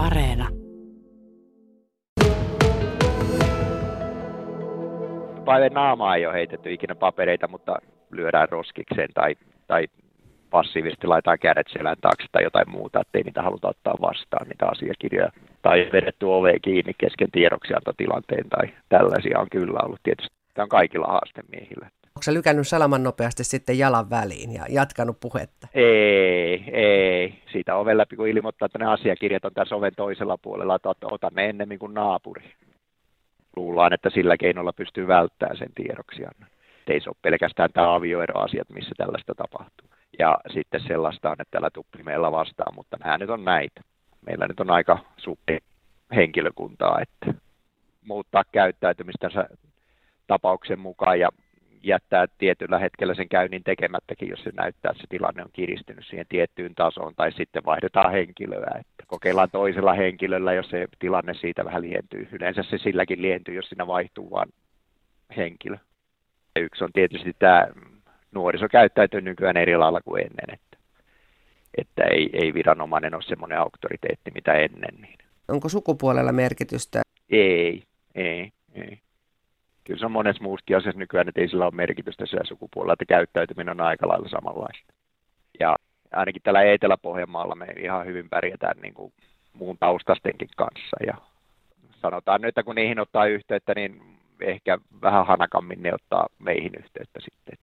Areena. Päivän naamaa ei ole heitetty ikinä papereita, mutta lyödään roskikseen tai, tai passiivisesti laitetaan kädet selän taakse tai jotain muuta, ettei niitä haluta ottaa vastaan, niitä asiakirjoja. Tai vedetty ove kiinni kesken tiedoksiantotilanteen tai tällaisia on kyllä ollut tietysti. Tämä on kaikilla haastemiehillä. Onko se lykännyt salaman nopeasti sitten jalan väliin ja jatkanut puhetta? Ei, oven läpi, kun ilmoittaa, että ne asiakirjat on tässä oven toisella puolella, että ota ne ennemmin kuin naapuri. Luullaan, että sillä keinolla pystyy välttämään sen tiedoksiannon. Ei se ole pelkästään tämä avioeroasiat, missä tällaista tapahtuu. Ja sitten sellaista on, että täällä tuppi meillä vastaan, mutta nämä nyt on näitä. Meillä nyt on aika suppi henkilökuntaa, että muuttaa käyttäytymistänsä tapauksen mukaan ja jättää tietyllä hetkellä sen käynnin tekemättäkin, jos se näyttää, että se tilanne on kiristynyt siihen tiettyyn tasoon, tai sitten vaihdetaan henkilöä. Että kokeillaan toisella henkilöllä, jos se tilanne siitä vähän lientyy. Yleensä se silläkin lientyy, jos siinä vaihtuu vain henkilö. Ja yksi on tietysti tämä nuoriso käyttäytyy nykyään eri lailla kuin ennen, että, että ei, ei viranomainen ole semmoinen auktoriteetti mitä ennen. Niin. Onko sukupuolella merkitystä? Ei, ei, ei kyllä se on monessa muussakin asiassa nykyään, että ei sillä ole merkitystä sillä sukupuolella, että käyttäytyminen on aika lailla samanlaista. Ja ainakin tällä Etelä-Pohjanmaalla me ihan hyvin pärjätään niin kuin muun taustastenkin kanssa. Ja sanotaan nyt, että kun niihin ottaa yhteyttä, niin ehkä vähän hanakammin ne ottaa meihin yhteyttä sitten.